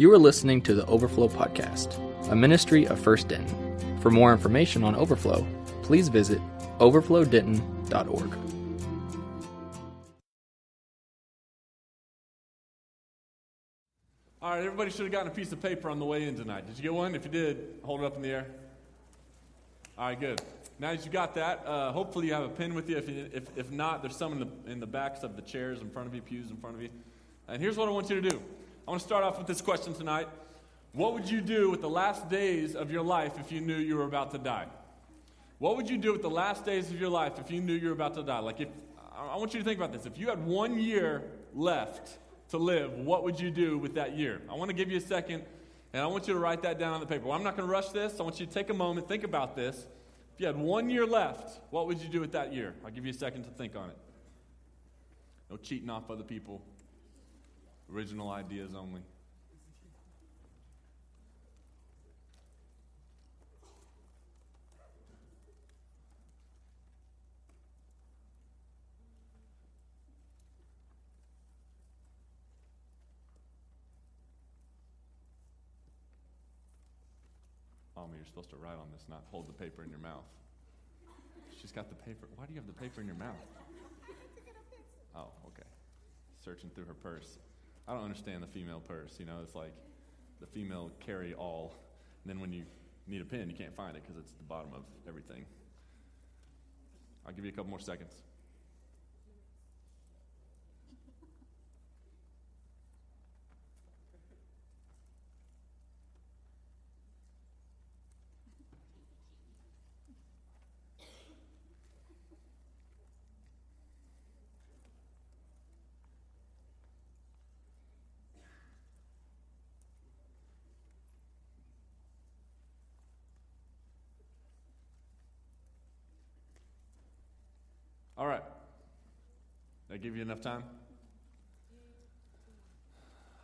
You are listening to the Overflow Podcast, a ministry of First Denton. For more information on Overflow, please visit overflowdenton.org. All right, everybody should have gotten a piece of paper on the way in tonight. Did you get one? If you did, hold it up in the air. All right, good. Now that you got that, uh, hopefully you have a pen with you. If, if, if not, there's some in the, in the backs of the chairs in front of you, pews in front of you. And here's what I want you to do I want to start off with this question tonight. What would you do with the last days of your life if you knew you were about to die? What would you do with the last days of your life if you knew you were about to die? Like, if I want you to think about this. If you had one year left to live, what would you do with that year? I want to give you a second, and I want you to write that down on the paper. Well, I'm not going to rush this. I want you to take a moment, think about this. If you had one year left, what would you do with that year? I'll give you a second to think on it. No cheating off other people, original ideas only. Mama, you're supposed to write on this, not hold the paper in your mouth. She's got the paper. Why do you have the paper in your mouth? Oh, okay. Searching through her purse. I don't understand the female purse. You know, it's like the female carry all, and then when you need a pen, you can't find it because it's the bottom of everything. I'll give you a couple more seconds. All right. Did I give you enough time?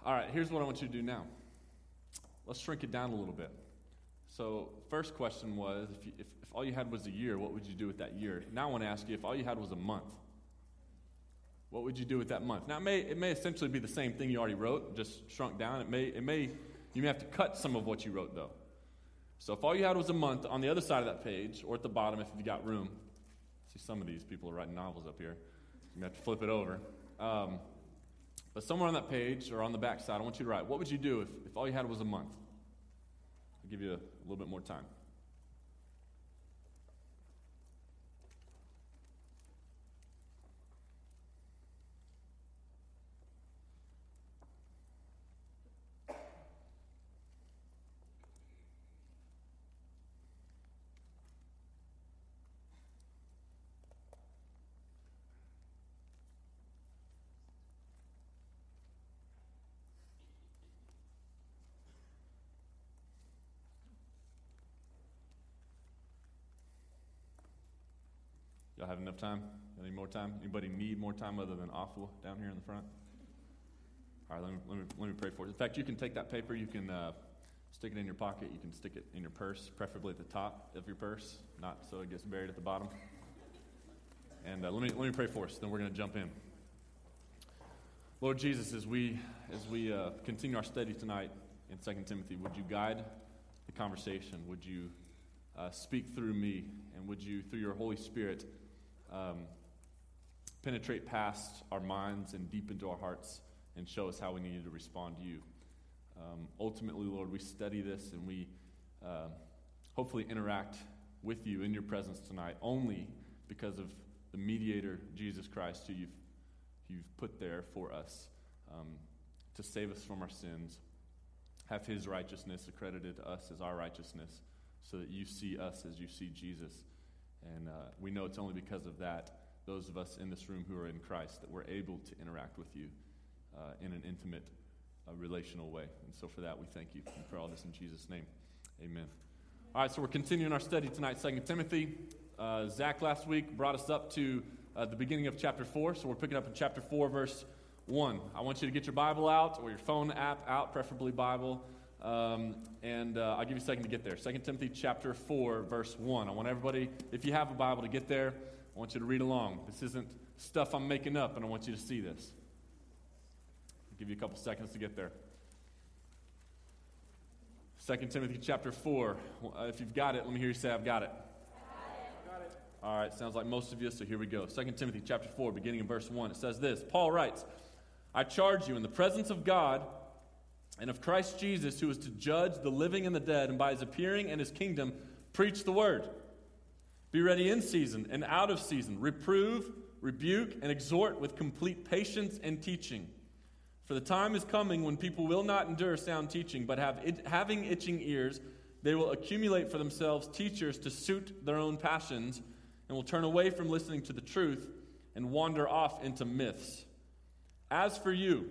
All right, here's what I want you to do now. Let's shrink it down a little bit. So, first question was if, you, if, if all you had was a year, what would you do with that year? Now I want to ask you if all you had was a month, what would you do with that month? Now, it may, it may essentially be the same thing you already wrote, just shrunk down. It may, it may, you may have to cut some of what you wrote, though. So, if all you had was a month, on the other side of that page, or at the bottom if you got room, see some of these people are writing novels up here. You have to flip it over. Um, but somewhere on that page or on the back side, I want you to write what would you do if, if all you had was a month? I'll give you a, a little bit more time. Y'all have enough time? Any more time? Anybody need more time other than Afua down here in the front? All right, let me, let me, let me pray for you. In fact, you can take that paper, you can uh, stick it in your pocket, you can stick it in your purse, preferably at the top of your purse, not so it gets buried at the bottom. And uh, let, me, let me pray for us, then we're going to jump in. Lord Jesus, as we, as we uh, continue our study tonight in 2 Timothy, would you guide the conversation? Would you uh, speak through me? And would you, through your Holy Spirit, um, penetrate past our minds and deep into our hearts and show us how we need to respond to you. Um, ultimately, Lord, we study this and we uh, hopefully interact with you in your presence tonight only because of the mediator, Jesus Christ, who you've, you've put there for us um, to save us from our sins, have his righteousness accredited to us as our righteousness, so that you see us as you see Jesus. And uh, we know it's only because of that, those of us in this room who are in Christ, that we're able to interact with you uh, in an intimate, uh, relational way. And so for that, we thank you. And for all this in Jesus' name, amen. All right, so we're continuing our study tonight, 2 Timothy. Uh, Zach last week brought us up to uh, the beginning of chapter 4, so we're picking up in chapter 4, verse 1. I want you to get your Bible out or your phone app out, preferably Bible. Um, and uh, I'll give you a second to get there. 2 Timothy chapter 4, verse 1. I want everybody, if you have a Bible, to get there. I want you to read along. This isn't stuff I'm making up, and I want you to see this. I'll give you a couple seconds to get there. 2 Timothy chapter 4. Uh, if you've got it, let me hear you say, I've got it. Got it. All right, sounds like most of you, so here we go. 2 Timothy chapter 4, beginning in verse 1. It says this Paul writes, I charge you in the presence of God and of Christ Jesus, who is to judge the living and the dead, and by his appearing and his kingdom, preach the word. Be ready in season and out of season. Reprove, rebuke, and exhort with complete patience and teaching. For the time is coming when people will not endure sound teaching, but have it, having itching ears, they will accumulate for themselves teachers to suit their own passions, and will turn away from listening to the truth and wander off into myths. As for you,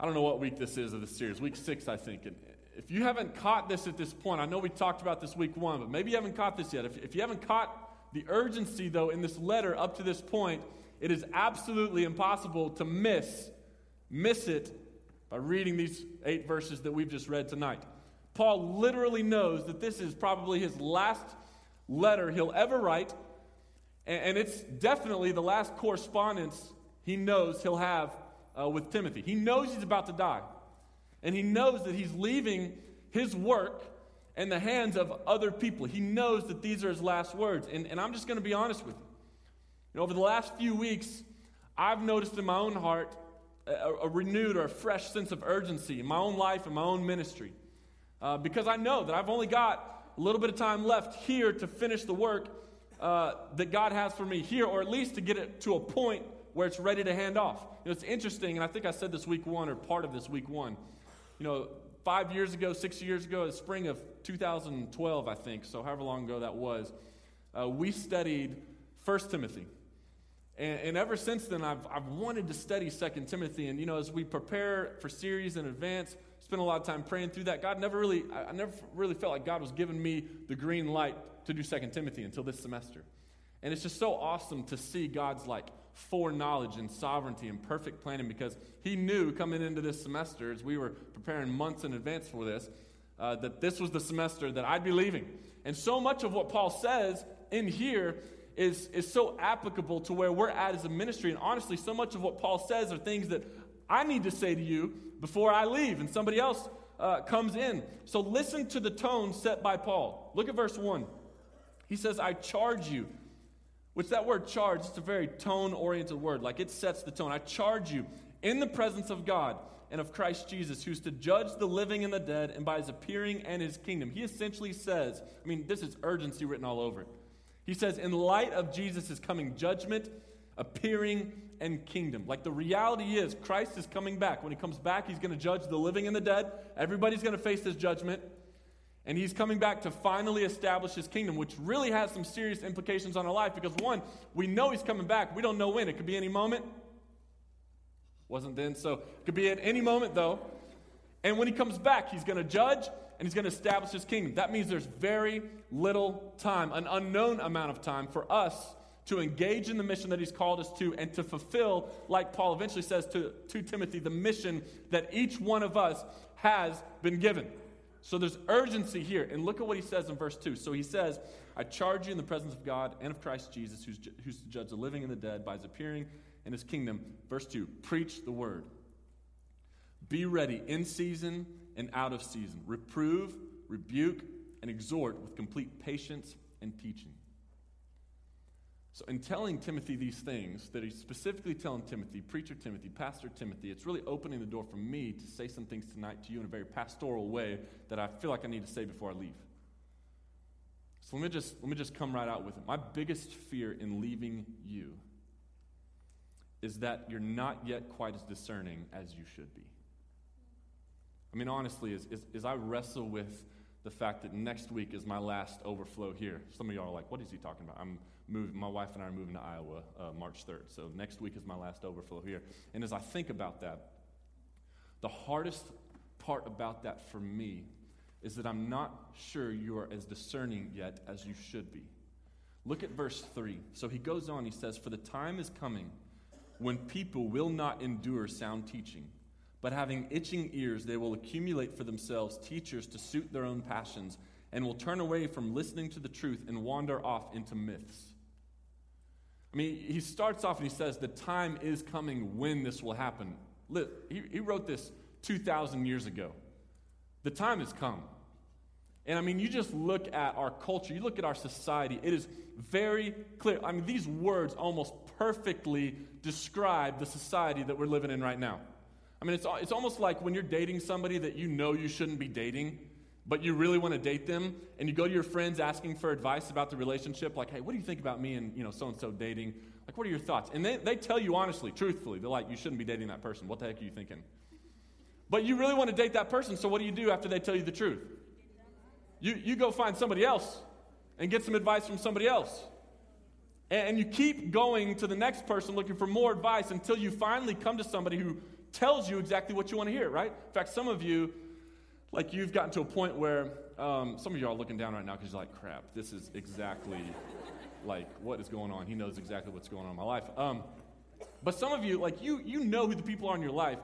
I don't know what week this is of the series, week six, I think. And if you haven't caught this at this point, I know we talked about this week one, but maybe you haven't caught this yet. If, if you haven't caught the urgency, though, in this letter up to this point, it is absolutely impossible to miss, miss it by reading these eight verses that we've just read tonight. Paul literally knows that this is probably his last letter he'll ever write, and, and it's definitely the last correspondence he knows he'll have uh, with Timothy. He knows he's about to die, and he knows that he's leaving his work in the hands of other people. He knows that these are his last words. And, and I'm just going to be honest with you. you know, over the last few weeks, I've noticed in my own heart a, a renewed or a fresh sense of urgency in my own life and my own ministry. Uh, because I know that I've only got a little bit of time left here to finish the work uh, that God has for me here, or at least to get it to a point where it's ready to hand off. You know, it's interesting, and I think I said this week one or part of this week one. You know, five years ago, six years ago, the spring of 2012, I think, so however long ago that was, uh, we studied 1 Timothy. And, and, ever since then, I've, I've wanted to study 2 Timothy. And, you know, as we prepare for series in advance, spend a lot of time praying through that, God never really, I never really felt like God was giving me the green light to do 2 Timothy until this semester. And it's just so awesome to see God's like foreknowledge and sovereignty and perfect planning because he knew coming into this semester, as we were preparing months in advance for this, uh, that this was the semester that I'd be leaving. And so much of what Paul says in here is, is so applicable to where we're at as a ministry. And honestly, so much of what Paul says are things that I need to say to you before I leave and somebody else uh, comes in. So listen to the tone set by Paul. Look at verse 1. He says, I charge you which that word charge, it's a very tone oriented word. Like it sets the tone. I charge you in the presence of God and of Christ Jesus, who's to judge the living and the dead, and by his appearing and his kingdom. He essentially says, I mean, this is urgency written all over it. He says, in light of Jesus' coming judgment, appearing, and kingdom. Like the reality is, Christ is coming back. When he comes back, he's going to judge the living and the dead. Everybody's going to face this judgment. And he's coming back to finally establish his kingdom, which really has some serious implications on our life because, one, we know he's coming back. We don't know when. It could be any moment. Wasn't then, so it could be at any moment, though. And when he comes back, he's going to judge and he's going to establish his kingdom. That means there's very little time, an unknown amount of time for us to engage in the mission that he's called us to and to fulfill, like Paul eventually says to, to Timothy, the mission that each one of us has been given. So there's urgency here. And look at what he says in verse 2. So he says, I charge you in the presence of God and of Christ Jesus, who's, who's to judge the living and the dead by his appearing in his kingdom. Verse 2 Preach the word. Be ready in season and out of season. Reprove, rebuke, and exhort with complete patience and teaching. So, in telling Timothy these things, that he's specifically telling Timothy, preacher Timothy, pastor Timothy, it's really opening the door for me to say some things tonight to you in a very pastoral way that I feel like I need to say before I leave. So let me just let me just come right out with it. My biggest fear in leaving you is that you're not yet quite as discerning as you should be. I mean, honestly, as, as, as I wrestle with the fact that next week is my last overflow here, some of y'all are like, what is he talking about? I'm moving, my wife and I are moving to Iowa uh, March 3rd. So next week is my last overflow here. And as I think about that, the hardest part about that for me is that I'm not sure you are as discerning yet as you should be. Look at verse 3. So he goes on, he says, For the time is coming when people will not endure sound teaching, but having itching ears, they will accumulate for themselves teachers to suit their own passions, and will turn away from listening to the truth and wander off into myths. I mean, he starts off and he says, The time is coming when this will happen. He, wrote this 2,000 years ago. The time has come. And I mean, you just look at our culture, you look at our society, it is very clear. I mean, these words almost perfectly describe the society that we're living in right now. I mean, it's, it's almost like when you're dating somebody that you know you shouldn't be dating, but you really want to date them, and you go to your friends asking for advice about the relationship, like, hey, what do you think about me and, you know, so-and-so dating? Like, what are your thoughts? And they, they tell you honestly, truthfully, they're like, you shouldn't be dating that person. What the heck are you thinking? But you really want to date that person, so what do you do after they tell you the truth? You, you go find somebody else and get some advice from somebody else. And you keep going to the next person looking for more advice until you finally come to somebody who tells you exactly what you want to hear, right? In fact, some of you, like you've gotten to a point where um, some of you are looking down right now because you're like, crap, this is exactly like what is going on. He knows exactly what's going on in my life. Um, but some of you, like you, you know who the people are in your life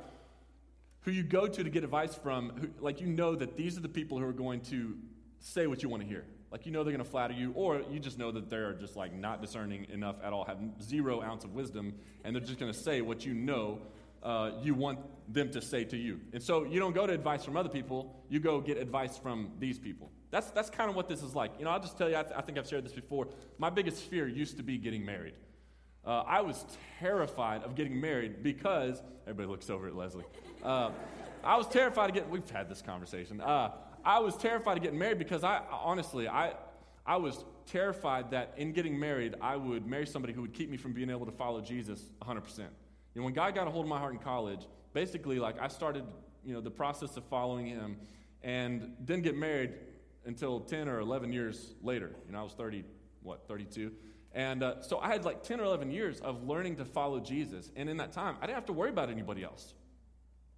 who you go to to get advice from. Who, like you know that these are the people who are going to say what you want to hear. Like you know they're going to flatter you, or you just know that they're just like not discerning enough at all, have zero ounce of wisdom, and they're just going to say what you know uh, you want them to say to you. And so you don't go to advice from other people, you go get advice from these people. That's, that's kind of what this is like. You know, I'll just tell you, I, th- I think I've shared this before. My biggest fear used to be getting married. Uh, I was terrified of getting married because, everybody looks over at Leslie. Uh, I was terrified of getting, we've had this conversation. Uh, I was terrified of getting married because I honestly, I, I was terrified that in getting married, I would marry somebody who would keep me from being able to follow Jesus 100%. You know, when God got a hold of my heart in college, basically, like, I started, you know, the process of following Him and didn't get married until 10 or 11 years later. You know, I was 30, what, 32? And uh, so I had like 10 or 11 years of learning to follow Jesus. And in that time, I didn't have to worry about anybody else.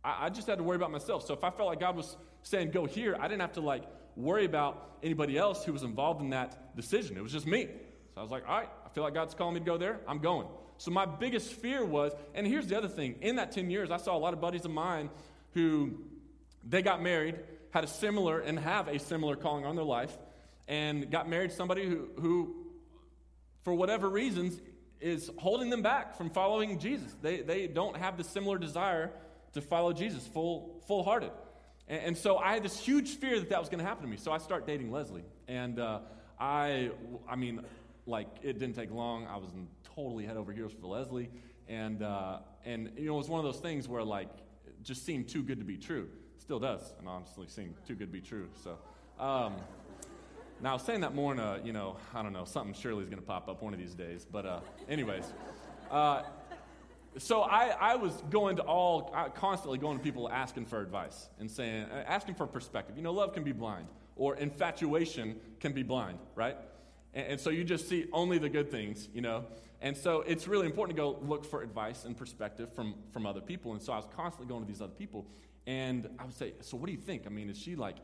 I, I just had to worry about myself. So if I felt like God was saying, go here, I didn't have to like worry about anybody else who was involved in that decision. It was just me. So I was like, all right, I feel like God's calling me to go there. I'm going. So my biggest fear was, and here's the other thing in that 10 years, I saw a lot of buddies of mine who they got married, had a similar, and have a similar calling on their life, and got married to somebody who, who for whatever reasons, is holding them back from following Jesus. They, they don't have the similar desire to follow Jesus full, full hearted. And, and, so I had this huge fear that that was going to happen to me. So I start dating Leslie. And uh, I, I mean, like, it didn't take long. I was totally head over heels for Leslie. And, uh, and, you know, it was one of those things where, like, it just seemed too good to be true. Still does, and honestly, seemed too good to be true. So, um, now, saying that more in a, you know, I don't know, something surely is going to pop up one of these days. But, uh, anyways, uh, so I, I was going to all, constantly going to people asking for advice and saying, uh, asking for perspective. You know, love can be blind, or infatuation can be blind, right? And, and so you just see only the good things, you know? And so it's really important to go look for advice and perspective from, from other people. And so I was constantly going to these other people. And I would say, So what do you think? I mean, is she like,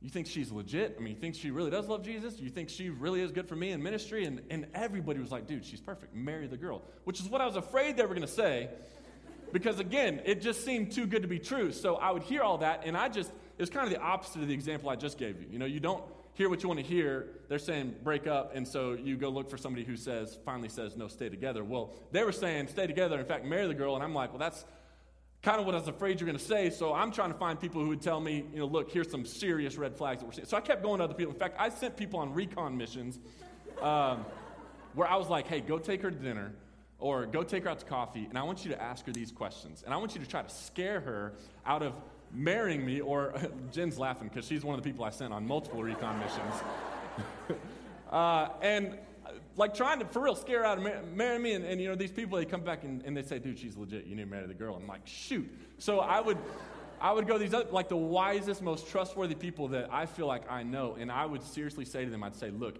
you think she's legit? I mean, you think she really does love Jesus? You think she really is good for me in ministry? And, and everybody was like, dude, she's perfect. Marry the girl. Which is what I was afraid they were going to say. Because again, it just seemed too good to be true. So I would hear all that, and I just, it was kind of the opposite of the example I just gave you. You know, you don't hear what you want to hear. They're saying break up, and so you go look for somebody who says, finally says, no, stay together. Well, they were saying stay together. In fact, marry the girl. And I'm like, well, that's kind of what I was afraid you're going to say. So I'm trying to find people who would tell me, you know, look, here's some serious red flags that we're seeing. So I kept going to other people. In fact, I sent people on recon missions um, where I was like, hey, go take her to dinner or go take her out to coffee, and I want you to ask her these questions. And I want you to try to scare her out of marrying me, or Jen's laughing because she's one of the people I sent on multiple recon missions. uh, and like trying to, for real, scare out of marry me. And, and, you know, these people, they come back and, and they say, dude, she's legit. You need to marry the girl. I'm like, shoot. So I would, I would go these other, like the wisest, most trustworthy people that I feel like I know. And I would seriously say to them, I'd say, look,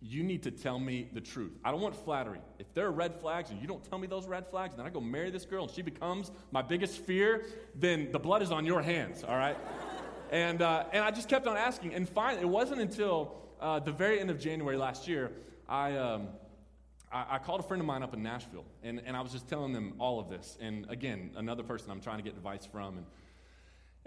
you need to tell me the truth. I don't want flattery. If there are red flags and you don't tell me those red flags, and then I go marry this girl and she becomes my biggest fear, then the blood is on your hands, all right? and, uh, and I just kept on asking. And finally, it wasn't until uh, the very end of January last year, I, um, I, I, called a friend of mine up in Nashville, and, and I was just telling them all of this. And again, another person I'm trying to get advice from. And,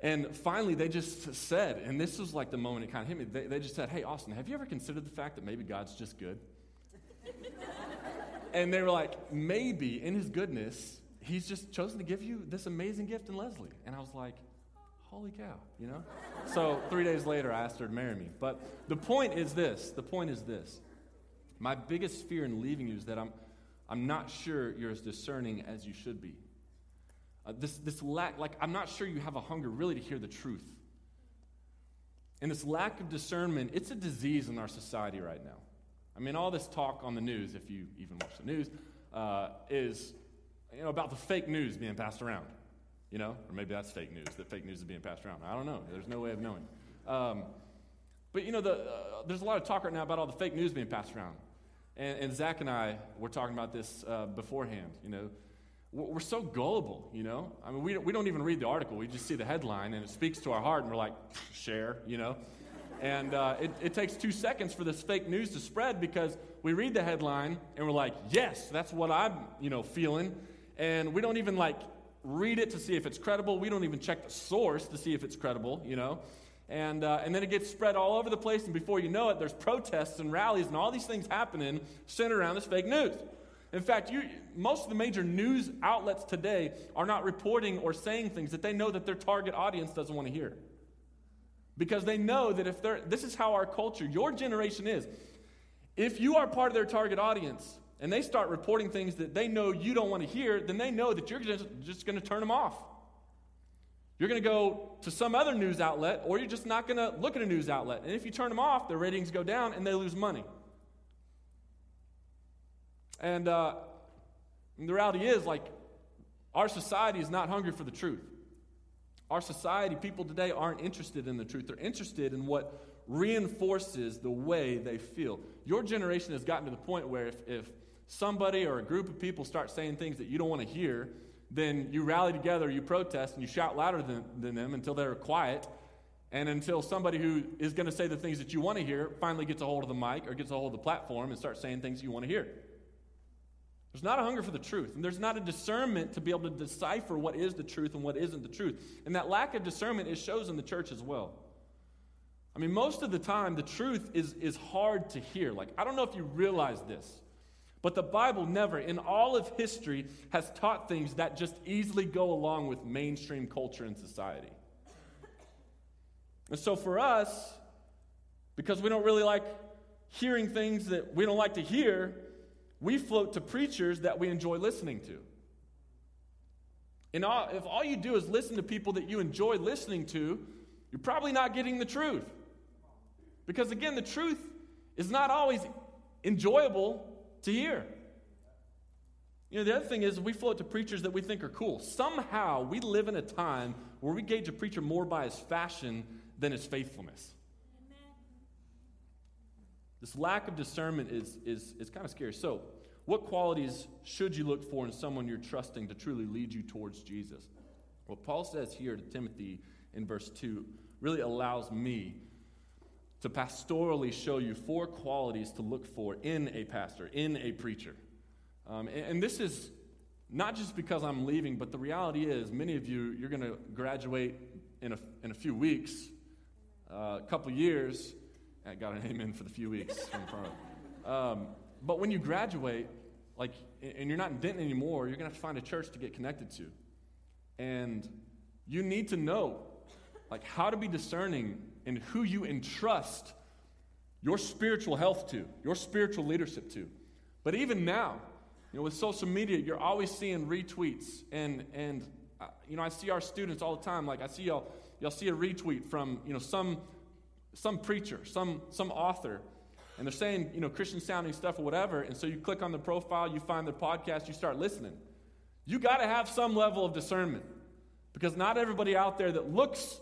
and finally, they just said, and this was like the moment it kind of hit me, they, they just said, Hey, Austin, have you ever considered the fact that maybe God's just good? and they were like, Maybe in his goodness, he's just chosen to give you this amazing gift in Leslie. And I was like, Holy cow, you know? so three days later, I asked her to marry me. But the point is this the point is this. My biggest fear in leaving you is that I'm, I'm not sure you're as discerning as you should be. Uh, this, this lack, like, I'm not sure you have a hunger really to hear the truth. And this lack of discernment, it's a disease in our society right now. I mean, all this talk on the news, if you even watch the news, uh, is you know, about the fake news being passed around. You know, or maybe that's fake news, that fake news is being passed around. I don't know. There's no way of knowing. Um, but, you know, the, uh, there's a lot of talk right now about all the fake news being passed around. And, and Zach and I were talking about this uh, beforehand, you know. We're so gullible, you know? I mean, we, we don't even read the article. We just see the headline and it speaks to our heart and we're like, share, you know? And uh, it, it takes two seconds for this fake news to spread because we read the headline and we're like, yes, that's what I'm, you know, feeling. And we don't even like read it to see if it's credible. We don't even check the source to see if it's credible, you know? And, uh, and then it gets spread all over the place, and before you know it, there's protests and rallies and all these things happening centered around this fake news. In fact, you, most of the major news outlets today are not reporting or saying things that they know that their target audience doesn't want to hear. Because they know that if they're, this is how our culture, your generation is. If you are part of their target audience and they start reporting things that they know you don't want to hear, then they know that you're just, just going to turn them off. You're going to go to some other news outlet, or you're just not going to look at a news outlet. And if you turn them off, their ratings go down and they lose money. And, uh, and the reality is, like, our society is not hungry for the truth. Our society, people today aren't interested in the truth. They're interested in what reinforces the way they feel. Your generation has gotten to the point where if, if somebody or a group of people start saying things that you don't want to hear, then you rally together, you protest, and you shout louder than, than them until they're quiet. And until somebody who is going to say the things that you want to hear finally gets a hold of the mic or gets a hold of the platform and starts saying things you want to hear. There's not a hunger for the truth, and there's not a discernment to be able to decipher what is the truth and what isn't the truth. And that lack of discernment is shows in the church as well. I mean, most of the time, the truth is, is hard to hear. Like, I don't know if you realize this, but the Bible never, in all of history, has taught things that just easily go along with mainstream culture and society. And so for us, because we don't really like hearing things that we don't like to hear, we float to preachers that we enjoy listening to. And all, if all you do is listen to people that you enjoy listening to, you're probably not getting the truth. Because again, the truth is not always enjoyable to hear. You know, the other thing is we float to preachers that we think are cool. Somehow we live in a time where we gauge a preacher more by his fashion than his faithfulness. This lack of discernment is, is, is kind of scary. So, what qualities should you look for in someone you're trusting to truly lead you towards Jesus? What Paul says here to Timothy in verse 2 really allows me to pastorally show you four qualities to look for in a pastor, in a preacher. Um, and, and this is not just because I'm leaving, but the reality is, many of you, you're going to graduate in a, in a few weeks, uh, a couple years, I got an amen for the few weeks from the Um, but when you graduate, like, and you're not in Denton anymore, you're to have to find a church to get connected to. And you need to know, like, how to be discerning in who you entrust your spiritual health to, your spiritual leadership to. But even now, you know, with social media, you're always seeing retweets. And, and uh, you know, I see our students all the time. Like, I see y'all, y'all see a retweet from, you know, some some preacher, some, some author, and they're saying, you know, Christian sounding stuff or whatever, and so you click on the profile, you find their podcast, you start listening. You got to have some level of discernment because not everybody out there that looks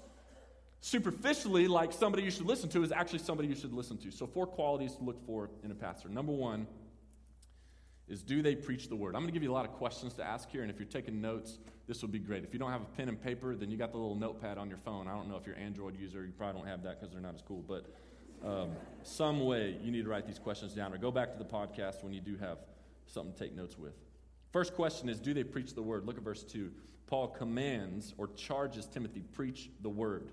superficially like somebody you should listen to is actually somebody you should listen to. So, four qualities to look for in a pastor. Number one is do they preach the word? I'm going to give you a lot of questions to ask here, and if you're taking notes, this would be great. If you don't have a pen and paper, then you got the little notepad on your phone. I don't know if you're an Android user, you probably don't have that because they're not as cool, but um, some way you need to write these questions down or go back to the podcast when you do have something to take notes with. First question is Do they preach the word? Look at verse 2. Paul commands or charges Timothy, preach the word.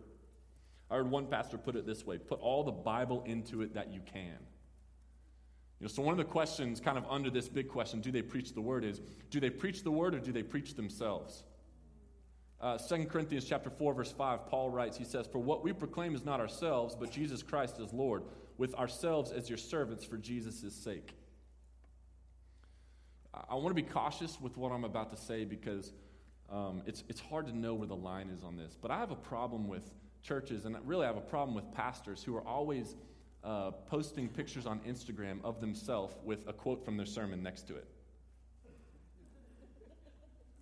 I heard one pastor put it this way put all the Bible into it that you can. You know, so one of the questions kind of under this big question, do they preach the word, is do they preach the word or do they preach themselves? Uh, 2 Corinthians chapter 4, verse 5, Paul writes, he says, For what we proclaim is not ourselves, but Jesus Christ as Lord, with ourselves as your servants for Jesus' sake. I want to be cautious with what I'm about to say because um, it's, it's hard to know where the line is on this. But I have a problem with churches, and really I have a problem with pastors who are always uh, posting pictures on Instagram of themselves with a quote from their sermon next to it.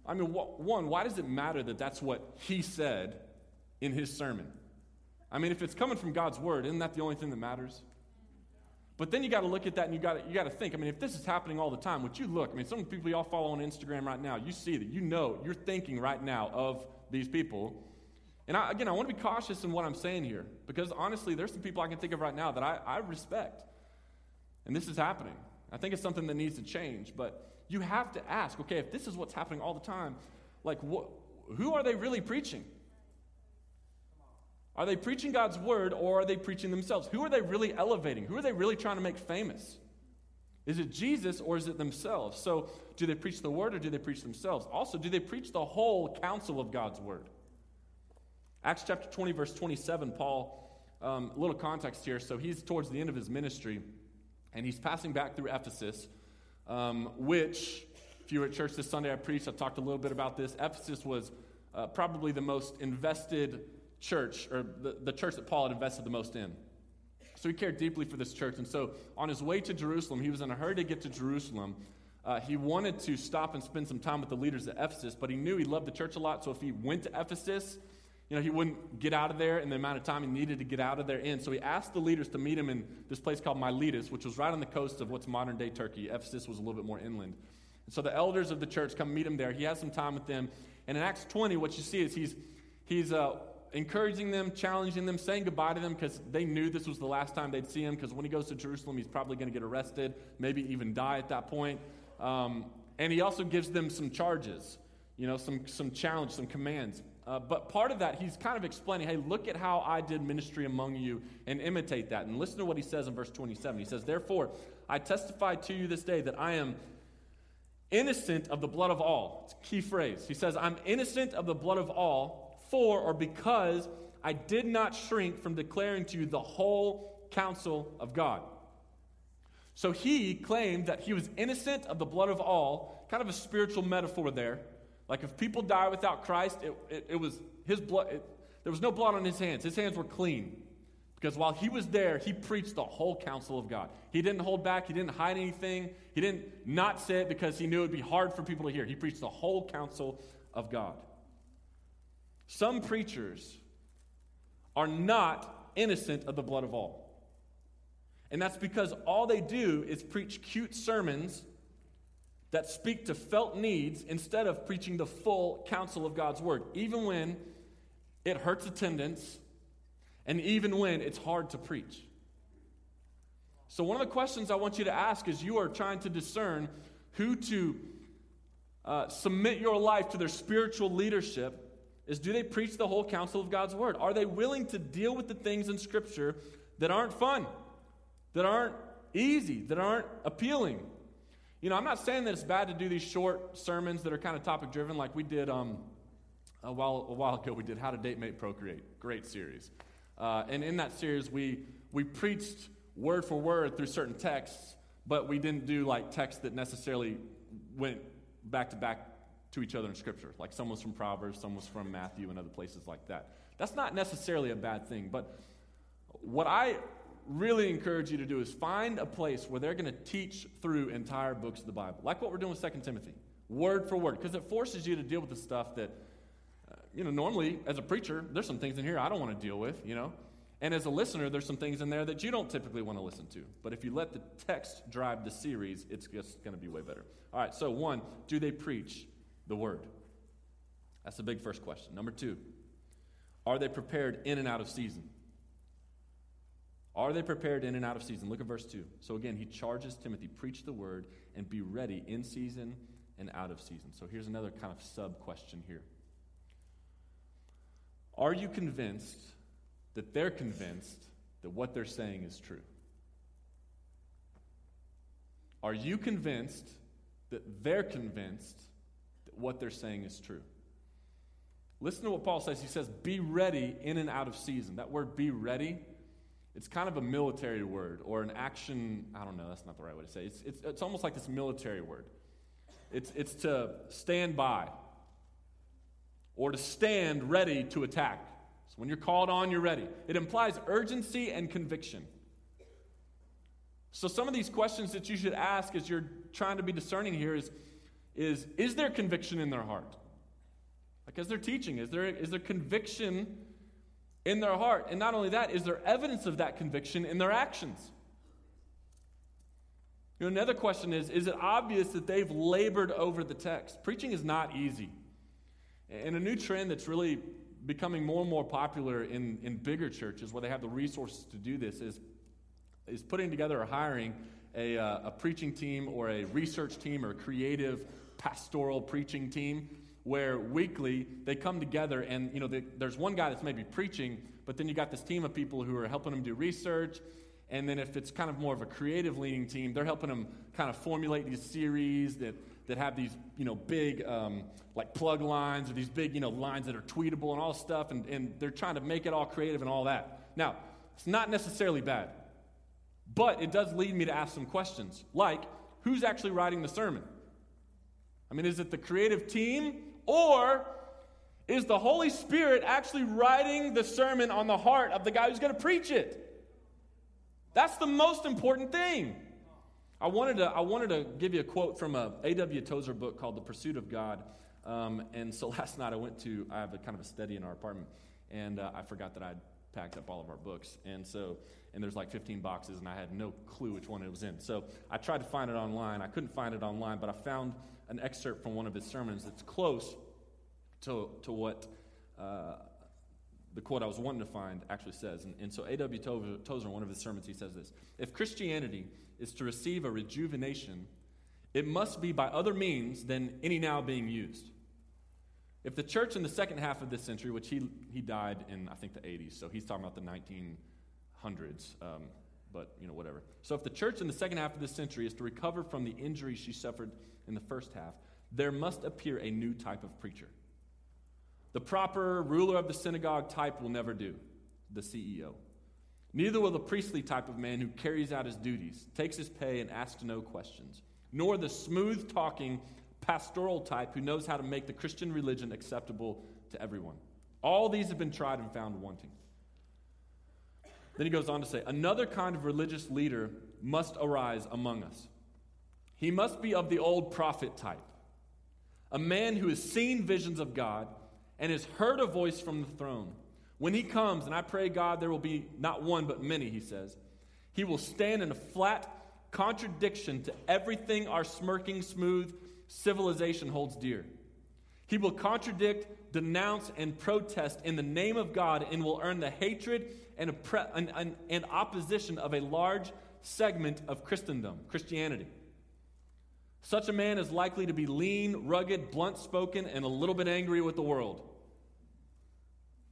I mean, wh- one, why does it matter that that's what he said in his sermon? I mean, if it's coming from God's word, isn't that the only thing that matters? But then you got to look at that and you got you got to think. I mean, if this is happening all the time, would you look? I mean, some people y'all follow on Instagram right now, you see that, you know, you're thinking right now of these people. And I, again, I want to be cautious in what I'm saying here because honestly, there's some people I can think of right now that I, I respect. And this is happening. I think it's something that needs to change. But you have to ask okay, if this is what's happening all the time, like, wh- who are they really preaching? Are they preaching God's word or are they preaching themselves? Who are they really elevating? Who are they really trying to make famous? Is it Jesus or is it themselves? So, do they preach the word or do they preach themselves? Also, do they preach the whole counsel of God's word? Acts chapter 20, verse 27, Paul, um, a little context here. So, he's towards the end of his ministry and he's passing back through Ephesus, um, which, if you were at church this Sunday, I preached, I talked a little bit about this. Ephesus was uh, probably the most invested church, or the, the church that Paul had invested the most in. So he cared deeply for this church. And so on his way to Jerusalem, he was in a hurry to get to Jerusalem. Uh, he wanted to stop and spend some time with the leaders at Ephesus, but he knew he loved the church a lot. So if he went to Ephesus, you know, he wouldn't get out of there in the amount of time he needed to get out of there in. So he asked the leaders to meet him in this place called Miletus, which was right on the coast of what's modern day Turkey. Ephesus was a little bit more inland. And so the elders of the church come meet him there. He has some time with them. And in Acts 20, what you see is he's, he's uh, encouraging them, challenging them, saying goodbye to them because they knew this was the last time they'd see him. Because when he goes to Jerusalem, he's probably going to get arrested, maybe even die at that point. Um, and he also gives them some charges, you know, some, some challenge, some commands. Uh, but part of that, he's kind of explaining, hey, look at how I did ministry among you and imitate that. And listen to what he says in verse 27. He says, Therefore, I testify to you this day that I am innocent of the blood of all. It's a key phrase. He says, I'm innocent of the blood of all for or because I did not shrink from declaring to you the whole counsel of God. So he claimed that he was innocent of the blood of all, kind of a spiritual metaphor there. Like if people die without Christ, it, it, it was his blood, it, there was no blood on his hands. His hands were clean. Because while he was there, he preached the whole counsel of God. He didn't hold back, he didn't hide anything, he didn't not say it because he knew it would be hard for people to hear. He preached the whole counsel of God. Some preachers are not innocent of the blood of all. And that's because all they do is preach cute sermons that speak to felt needs instead of preaching the full counsel of God's word, even when it hurts attendance and even when it's hard to preach. So, one of the questions I want you to ask as you are trying to discern who to uh, submit your life to their spiritual leadership is do they preach the whole counsel of God's word? Are they willing to deal with the things in Scripture that aren't fun, that aren't easy, that aren't appealing? You know, I'm not saying that it's bad to do these short sermons that are kind of topic driven, like we did um, a, while, a while ago. We did How to Date, Mate, Procreate. Great series. Uh, and in that series, we, we preached word for word through certain texts, but we didn't do like texts that necessarily went back to back to each other in Scripture. Like some was from Proverbs, some was from Matthew, and other places like that. That's not necessarily a bad thing, but what I really encourage you to do is find a place where they're going to teach through entire books of the Bible, like what we're doing with Second Timothy, word for word, because it forces you to deal with the stuff that, uh, you know, normally as a preacher, there's some things in here I don't want to deal with, you know. And as a listener, there's some things in there that you don't typically want to listen to. But if you let the text drive the series, it's just going to be way better. All right, so one, do they preach the word? That's the big first question. Number two, are they prepared in and out of season? Are they prepared in and out of season? Look at verse 2. So again, he charges Timothy, preach the word and be ready in season and out of season. So here's another kind of sub question here. Are you convinced that they're convinced that what they're saying is true? Are you convinced that they're convinced that what they're saying is true? Listen to what Paul says. He says, Be ready in and out of season. That word be ready it's kind of a military word or an action. I don't know, that's not the right way to say it. It's, it's, it's almost like this military word. It's, it's to stand by or to stand ready to attack. So when you're called on, you're ready. It implies urgency and conviction. So some of these questions that you should ask as you're trying to be discerning here is, is, is there conviction in their heart? Like as they're teaching, is there, is there conviction in their heart. And not only that, is there evidence of that conviction in their actions? You know, another question is Is it obvious that they've labored over the text? Preaching is not easy. And a new trend that's really becoming more and more popular in, in bigger churches where they have the resources to do this is, is putting together or hiring a, uh, a preaching team or a research team or a creative pastoral preaching team where weekly they come together and you know there's one guy that's maybe preaching but then you got this team of people who are helping him do research. And then if it's kind of more of a creative leaning team they're helping him kind of formulate these series that that have these you know big um, like plug lines or these big you know lines that are tweetable and all stuff. And, and they're trying to make it all creative and all that. Now it's not necessarily bad but it does lead me to ask some questions. Like who's actually writing the sermon? I mean, is it the creative team or is the Holy Spirit actually writing the sermon on the heart of the guy who's going to preach it? That's the most important thing. I wanted to, I wanted to give you a quote from a A.W. Tozer book called The Pursuit of God. Um, and so last night I went to, I have a kind of a study in our apartment, and uh, I forgot that I'd packed up all of our books. And so, and there's like 15 boxes, and I had no clue which one it was in. So I tried to find it online. I couldn't find it online, but I found an excerpt from one of his sermons that's close to, to what uh, the quote I was wanting to find actually says. And, and so A.W. Tozer, one of his sermons, he says this If Christianity is to receive a rejuvenation, it must be by other means than any now being used. If the church in the second half of this century, which he, he died in, I think, the 80s, so he's talking about the 1900s, um, but, you know, whatever. So if the church in the second half of this century is to recover from the injuries she suffered in the first half, there must appear a new type of preacher. The proper ruler of the synagogue type will never do, the CEO. Neither will the priestly type of man who carries out his duties, takes his pay, and asks no questions, nor the smooth talking pastoral type who knows how to make the Christian religion acceptable to everyone. All these have been tried and found wanting. Then he goes on to say, Another kind of religious leader must arise among us. He must be of the old prophet type, a man who has seen visions of God and has heard a voice from the throne. When he comes, and I pray God there will be not one but many, he says, he will stand in a flat contradiction to everything our smirking, smooth civilization holds dear. He will contradict, denounce, and protest in the name of God and will earn the hatred and, and, and, and opposition of a large segment of Christendom, Christianity. Such a man is likely to be lean, rugged, blunt spoken, and a little bit angry with the world.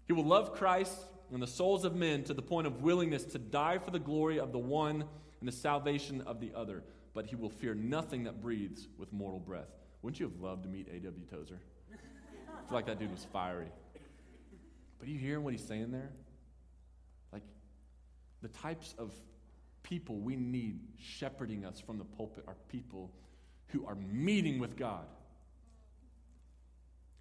He will love Christ and the souls of men to the point of willingness to die for the glory of the one and the salvation of the other, but he will fear nothing that breathes with mortal breath. Wouldn't you have loved to meet A.W. Tozer? I feel like that dude was fiery. But are you hearing what he's saying there? The types of people we need shepherding us from the pulpit are people who are meeting with God,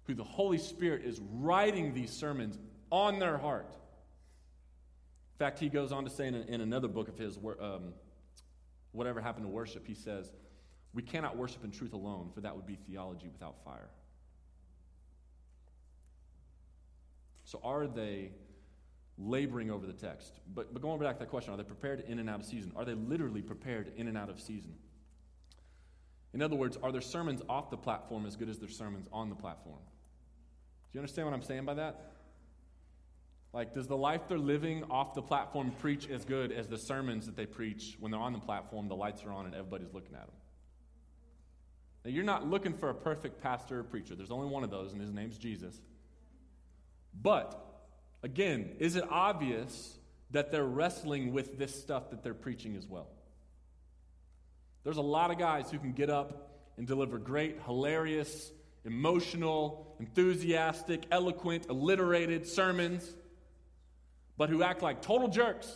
who the Holy Spirit is writing these sermons on their heart. In fact, he goes on to say in, in another book of his, um, Whatever Happened to Worship, he says, We cannot worship in truth alone, for that would be theology without fire. So, are they laboring over the text. But, but going back to that question, are they prepared in and out of season? Are they literally prepared in and out of season? In other words, are their sermons off the platform as good as their sermons on the platform? Do you understand what I'm saying by that? Like, does the life they're living off the platform preach as good as the sermons that they preach when they're on the platform, the lights are on, and everybody's looking at them? Now, you're not looking for a perfect pastor or preacher. There's only one of those, and his name's Jesus. But, again, is it obvious that they're wrestling with this stuff that they're preaching as well? There's a lot of guys who can get up and deliver great, hilarious, emotional, enthusiastic, eloquent, alliterated sermons, but who act like total jerks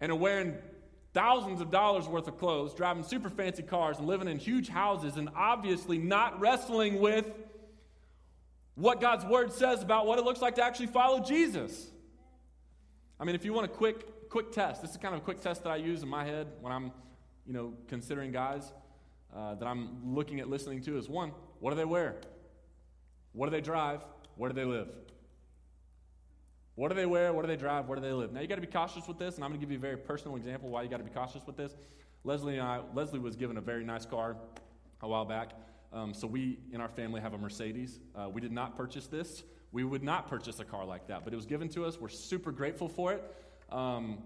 and are wearing thousands of dollars worth of clothes, driving super fancy cars, and living in huge houses, and obviously not wrestling with what God's word says about what it looks like to actually follow Jesus. I mean, if you want a quick, quick test, this is kind of a quick test that I use in my head when I'm, you know, considering guys uh, that I'm looking at listening to is one, what do they wear? What do they drive? Where do they live? What do they wear? What do they drive? Where do they live? Now you got to be cautious with this, and I'm going to give you a very personal example why you got to be cautious with this. Leslie and I, Leslie was given a very nice car a while back. Um, so we in our family have a Mercedes. Uh, we did not purchase this. We would not purchase a car like that, but it was given to us. We're super grateful for it. Um,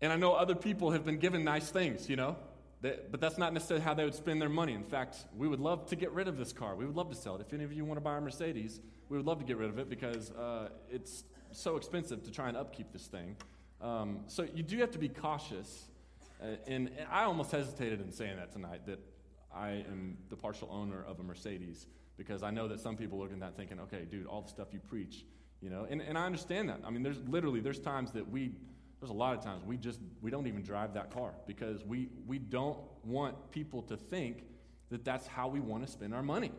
and I know other people have been given nice things, you know, but that's not necessarily how they would spend their money. In fact, we would love to get rid of this car. We would love to sell it. If any of you want to buy a Mercedes, we would love to get rid of it because uh, it's so expensive to try and upkeep this thing. Um, so you do have to be cautious. Uh, and, and I almost hesitated in saying that tonight that I am the partial owner of a Mercedes because I know that some people look at that thinking, okay, dude, all the stuff you preach, you know, and, and I understand that. I mean, there's literally, there's times that we, there's a lot of times we just, we don't even drive that car because we, we don't want people to think that that's how we want to spend our money.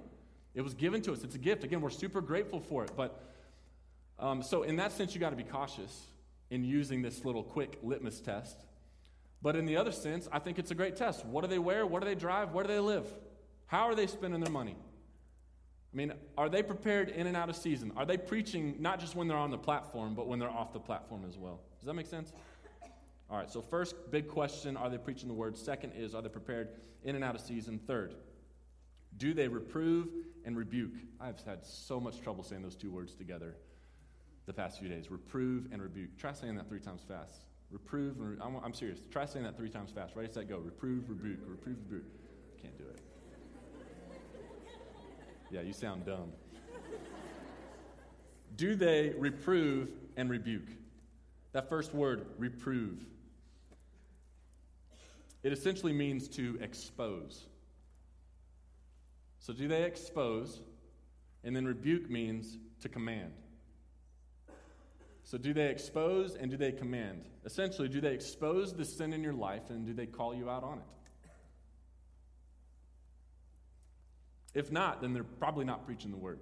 It was given to us. It's a gift. Again, we're super grateful for it. But um, so, in that sense, you got to be cautious in using this little quick litmus test. But in the other sense, I think it's a great test. What do they wear? What do they drive? Where do they live? How are they spending their money? I mean, are they prepared in and out of season? Are they preaching not just when they're on the platform, but when they're off the platform as well? Does that make sense? All right, so first, big question are they preaching the word? Second is, are they prepared in and out of season? Third, do they reprove and rebuke? I've had so much trouble saying those two words together the past few days. Reprove and rebuke. Try saying that three times fast. Reprove re- I'm, I'm, serious. Try saying that three times fast. Ready, set, go. Reprove, rebuke. Reprove, rebuke. Can't do it. Yeah, you sound dumb. Do they reprove and rebuke? That first word, reprove, it essentially means to expose. So, do they expose? And then rebuke means to command. So, do they expose and do they command? Essentially, do they expose the sin in your life and do they call you out on it? If not, then they're probably not preaching the word.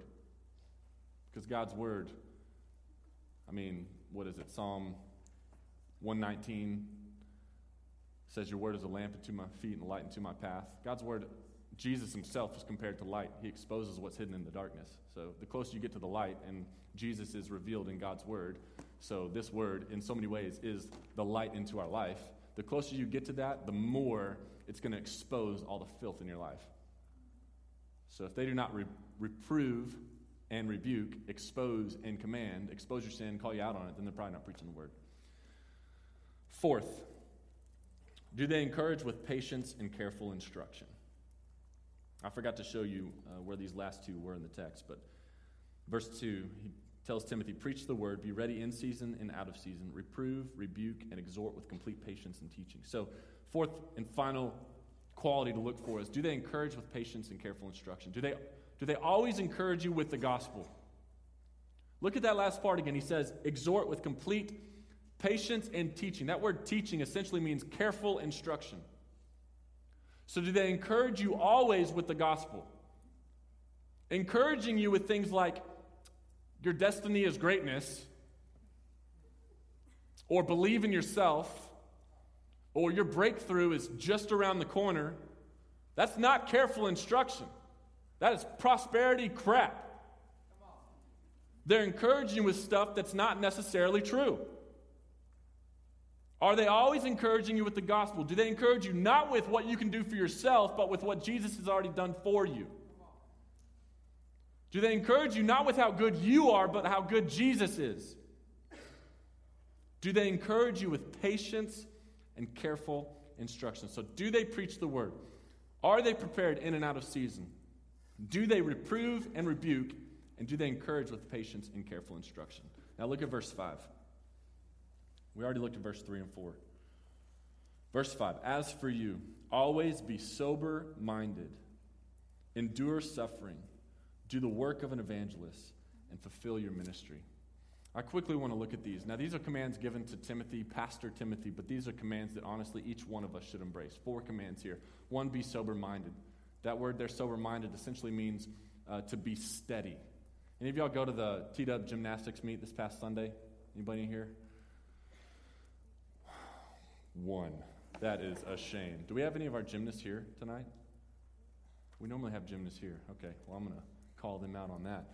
Because God's word, I mean, what is it? Psalm 119 says, Your word is a lamp unto my feet and a light unto my path. God's word Jesus himself is compared to light. He exposes what's hidden in the darkness. So the closer you get to the light, and Jesus is revealed in God's word. So this word, in so many ways, is the light into our life. The closer you get to that, the more it's going to expose all the filth in your life. So if they do not re- reprove and rebuke, expose and command, expose your sin, call you out on it, then they're probably not preaching the word. Fourth, do they encourage with patience and careful instruction? I forgot to show you uh, where these last two were in the text, but verse 2, he tells Timothy, Preach the word, be ready in season and out of season, reprove, rebuke, and exhort with complete patience and teaching. So, fourth and final quality to look for is do they encourage with patience and careful instruction? Do they, do they always encourage you with the gospel? Look at that last part again. He says, Exhort with complete patience and teaching. That word teaching essentially means careful instruction. So, do they encourage you always with the gospel? Encouraging you with things like your destiny is greatness, or believe in yourself, or your breakthrough is just around the corner. That's not careful instruction. That is prosperity crap. They're encouraging you with stuff that's not necessarily true. Are they always encouraging you with the gospel? Do they encourage you not with what you can do for yourself, but with what Jesus has already done for you? Do they encourage you not with how good you are, but how good Jesus is? Do they encourage you with patience and careful instruction? So, do they preach the word? Are they prepared in and out of season? Do they reprove and rebuke? And do they encourage with patience and careful instruction? Now, look at verse 5. We already looked at verse 3 and 4. Verse 5 As for you, always be sober minded, endure suffering, do the work of an evangelist, and fulfill your ministry. I quickly want to look at these. Now, these are commands given to Timothy, Pastor Timothy, but these are commands that honestly each one of us should embrace. Four commands here. One, be sober minded. That word there, sober minded, essentially means uh, to be steady. Any of y'all go to the T Dub gymnastics meet this past Sunday? Anybody here? One. That is a shame. Do we have any of our gymnasts here tonight? We normally have gymnasts here. Okay, well, I'm going to call them out on that.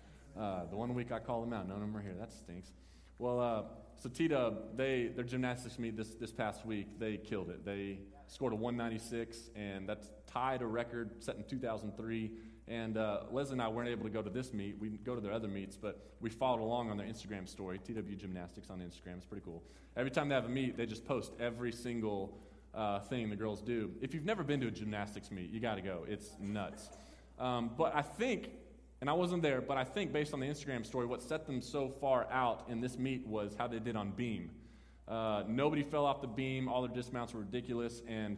Uh, the one week I call them out, none of them are here. That stinks. Well, uh, so Tita, they their gymnastics meet this this past week. They killed it. They scored a 196, and that's tied a record set in 2003. And uh, Leslie and I weren't able to go to this meet. We go to their other meets, but we followed along on their Instagram story, TW Gymnastics on Instagram. It's pretty cool. Every time they have a meet, they just post every single uh, thing the girls do. If you've never been to a gymnastics meet, you got to go. It's nuts. Um, but I think, and I wasn't there, but I think based on the Instagram story, what set them so far out in this meet was how they did on beam. Uh, nobody fell off the beam. All their dismounts were ridiculous, and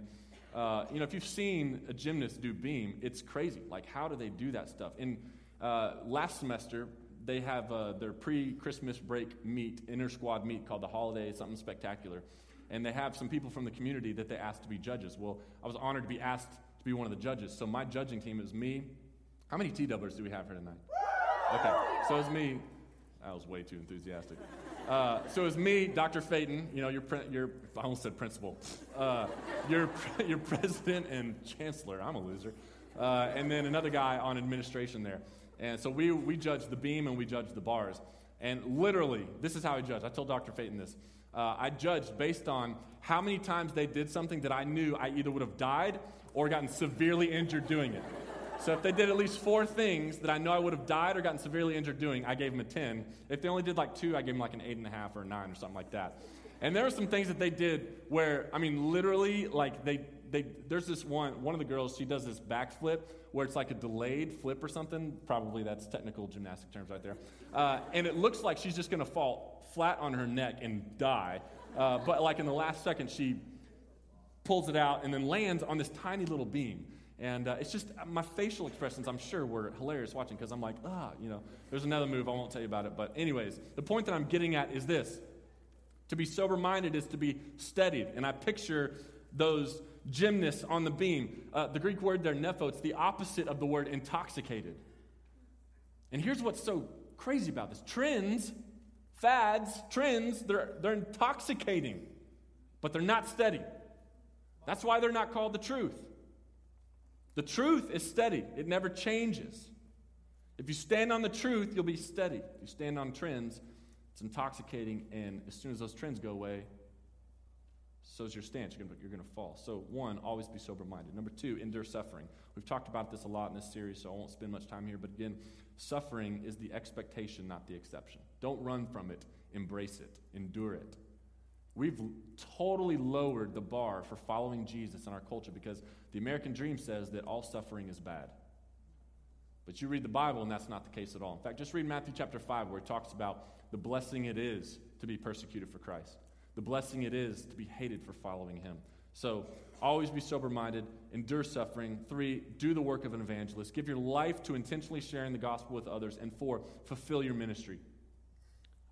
uh, you know, if you've seen a gymnast do beam, it's crazy. Like, how do they do that stuff? In uh, last semester, they have uh, their pre-Christmas break meet, inner squad meet called the Holiday Something Spectacular, and they have some people from the community that they asked to be judges. Well, I was honored to be asked to be one of the judges. So my judging team is me. How many T-doublers do we have here tonight? Okay, so it's me. I was way too enthusiastic. Uh, so was me, Dr. Feyten, you know, your, your I almost said principal, uh, your, your president and chancellor. I'm a loser. Uh, and then another guy on administration there. And so we, we judge the beam and we judge the bars. And literally, this is how I judge. I told Dr. Feyten this. Uh, I judged based on how many times they did something that I knew I either would have died or gotten severely injured doing it. So if they did at least four things that I know I would have died or gotten severely injured doing, I gave them a 10. If they only did like two, I gave them like an eight and a half or a nine or something like that. And there were some things that they did where, I mean, literally, like they, they, there's this one, one of the girls, she does this backflip where it's like a delayed flip or something. Probably that's technical gymnastic terms right there. Uh, and it looks like she's just going to fall flat on her neck and die. Uh, but like in the last second, she pulls it out and then lands on this tiny little beam. And uh, it's just uh, my facial expressions, I'm sure, were hilarious watching because I'm like, ah, you know, there's another move. I won't tell you about it. But, anyways, the point that I'm getting at is this to be sober minded is to be steadied. And I picture those gymnasts on the beam. Uh, the Greek word there, nepho, it's the opposite of the word intoxicated. And here's what's so crazy about this trends, fads, trends, they're, they're intoxicating, but they're not steady. That's why they're not called the truth. The truth is steady, it never changes. If you stand on the truth, you'll be steady. If you stand on trends, it's intoxicating, and as soon as those trends go away, so is your stance. You're going to fall. So, one, always be sober minded. Number two, endure suffering. We've talked about this a lot in this series, so I won't spend much time here. But again, suffering is the expectation, not the exception. Don't run from it, embrace it, endure it. We've totally lowered the bar for following Jesus in our culture because the American dream says that all suffering is bad. But you read the Bible, and that's not the case at all. In fact, just read Matthew chapter 5, where it talks about the blessing it is to be persecuted for Christ, the blessing it is to be hated for following him. So, always be sober minded, endure suffering. Three, do the work of an evangelist. Give your life to intentionally sharing the gospel with others. And four, fulfill your ministry.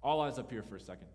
All eyes up here for a second.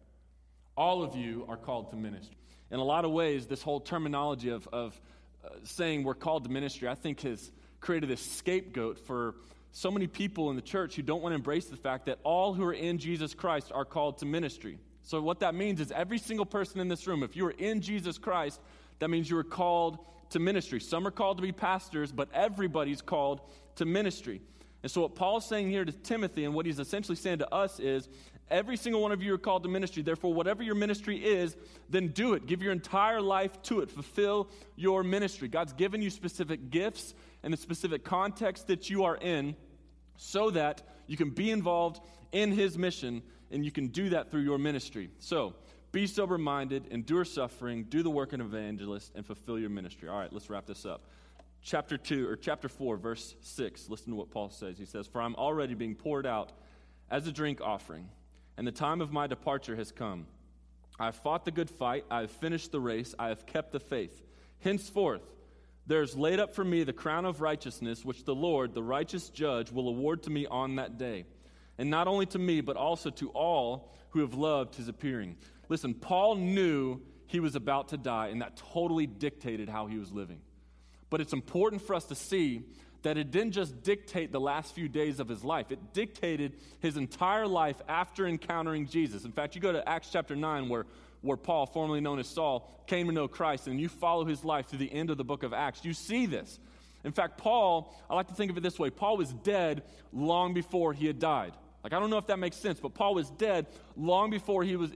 All of you are called to ministry. In a lot of ways, this whole terminology of, of uh, saying we're called to ministry, I think has created this scapegoat for so many people in the church who don't want to embrace the fact that all who are in Jesus Christ are called to ministry. So, what that means is every single person in this room, if you are in Jesus Christ, that means you are called to ministry. Some are called to be pastors, but everybody's called to ministry. And so, what Paul's saying here to Timothy, and what he's essentially saying to us is every single one of you are called to ministry. Therefore, whatever your ministry is, then do it. Give your entire life to it. Fulfill your ministry. God's given you specific gifts and the specific context that you are in so that you can be involved in his mission and you can do that through your ministry. So, be sober minded, endure suffering, do the work of an evangelist, and fulfill your ministry. All right, let's wrap this up chapter 2 or chapter 4 verse 6 listen to what paul says. He says for i'm already being poured out as a drink offering and the time of my departure has come. I have fought the good fight. I have finished the race. I have kept the faith. Henceforth there is laid up for me the crown of righteousness which the lord the righteous judge will award to me on that day. And not only to me but also to all who have loved his appearing. Listen paul knew he was about to die and that totally dictated how he was living but it's important for us to see that it didn't just dictate the last few days of his life, it dictated his entire life after encountering Jesus. In fact, you go to Acts chapter 9, where, where Paul, formerly known as Saul, came to know Christ, and you follow his life to the end of the book of Acts. You see this. In fact, Paul, I like to think of it this way Paul was dead long before he had died. Like I don't know if that makes sense, but Paul was dead long before he was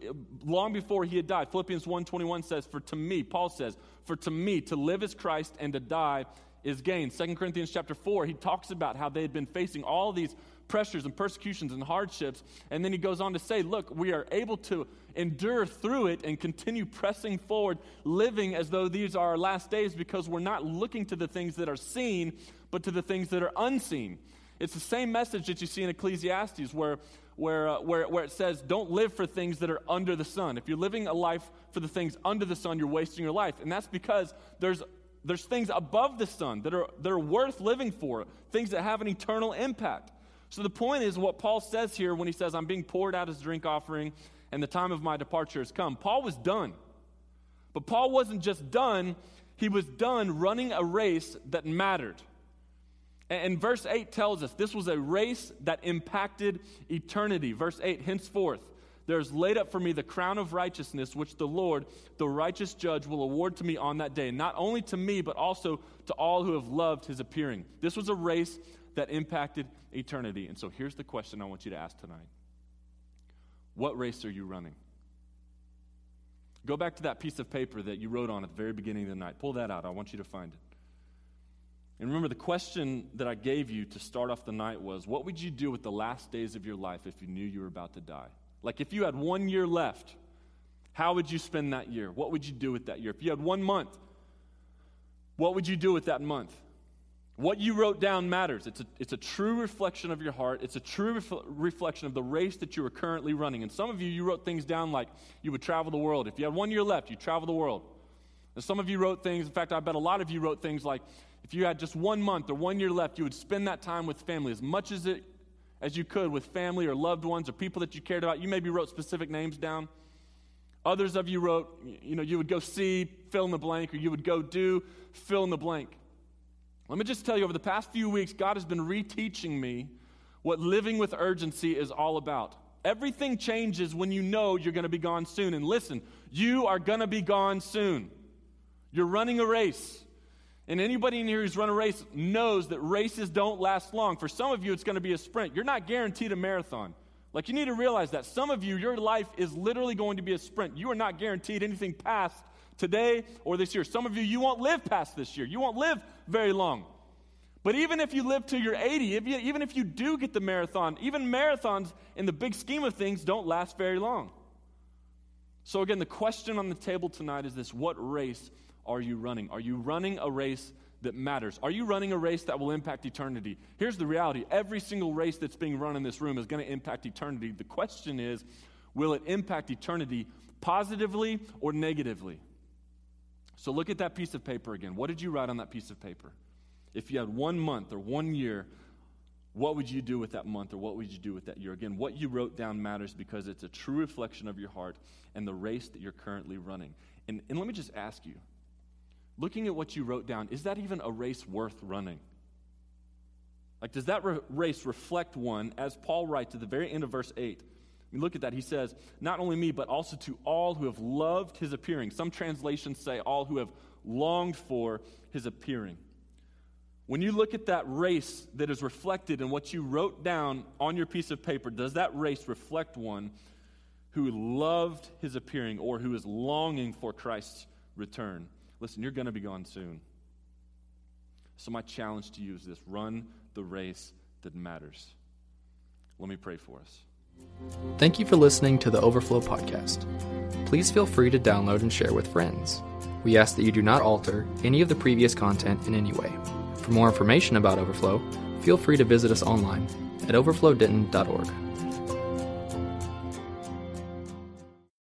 long before he had died. Philippians 1:21 says, "For to me, Paul says, for to me to live is Christ and to die is gain." 2 Corinthians chapter 4, he talks about how they had been facing all these pressures and persecutions and hardships, and then he goes on to say, "Look, we are able to endure through it and continue pressing forward, living as though these are our last days because we're not looking to the things that are seen, but to the things that are unseen." It's the same message that you see in Ecclesiastes, where, where, uh, where, where it says, Don't live for things that are under the sun. If you're living a life for the things under the sun, you're wasting your life. And that's because there's, there's things above the sun that are, that are worth living for, things that have an eternal impact. So the point is what Paul says here when he says, I'm being poured out as drink offering and the time of my departure has come. Paul was done. But Paul wasn't just done, he was done running a race that mattered. And verse 8 tells us this was a race that impacted eternity. Verse 8, henceforth, there is laid up for me the crown of righteousness, which the Lord, the righteous judge, will award to me on that day. Not only to me, but also to all who have loved his appearing. This was a race that impacted eternity. And so here's the question I want you to ask tonight What race are you running? Go back to that piece of paper that you wrote on at the very beginning of the night. Pull that out. I want you to find it. And remember, the question that I gave you to start off the night was what would you do with the last days of your life if you knew you were about to die? Like, if you had one year left, how would you spend that year? What would you do with that year? If you had one month, what would you do with that month? What you wrote down matters. It's a, it's a true reflection of your heart. It's a true ref- reflection of the race that you are currently running. And some of you, you wrote things down like you would travel the world. If you had one year left, you travel the world. And some of you wrote things, in fact, I bet a lot of you wrote things like if you had just one month or one year left, you would spend that time with family as much as it as you could with family or loved ones or people that you cared about. You maybe wrote specific names down. Others of you wrote, you know, you would go see, fill in the blank, or you would go do, fill in the blank. Let me just tell you, over the past few weeks, God has been reteaching me what living with urgency is all about. Everything changes when you know you're going to be gone soon. And listen, you are going to be gone soon. You're running a race. And anybody in here who's run a race knows that races don't last long. For some of you, it's going to be a sprint. You're not guaranteed a marathon. Like, you need to realize that. Some of you, your life is literally going to be a sprint. You are not guaranteed anything past today or this year. Some of you, you won't live past this year. You won't live very long. But even if you live till you're 80, if you, even if you do get the marathon, even marathons in the big scheme of things don't last very long. So, again, the question on the table tonight is this What race are you running? Are you running a race that matters? Are you running a race that will impact eternity? Here's the reality every single race that's being run in this room is going to impact eternity. The question is will it impact eternity positively or negatively? So look at that piece of paper again. What did you write on that piece of paper? If you had one month or one year, what would you do with that month or what would you do with that year? Again, what you wrote down matters because it's a true reflection of your heart and the race that you're currently running. And, and let me just ask you looking at what you wrote down, is that even a race worth running? Like, does that re- race reflect one, as Paul writes at the very end of verse 8? I mean, look at that. He says, Not only me, but also to all who have loved his appearing. Some translations say, All who have longed for his appearing. When you look at that race that is reflected in what you wrote down on your piece of paper, does that race reflect one who loved his appearing or who is longing for Christ's return? Listen, you're going to be gone soon. So, my challenge to you is this run the race that matters. Let me pray for us. Thank you for listening to the Overflow Podcast. Please feel free to download and share with friends. We ask that you do not alter any of the previous content in any way. For more information about Overflow, feel free to visit us online at overflowdenton.org.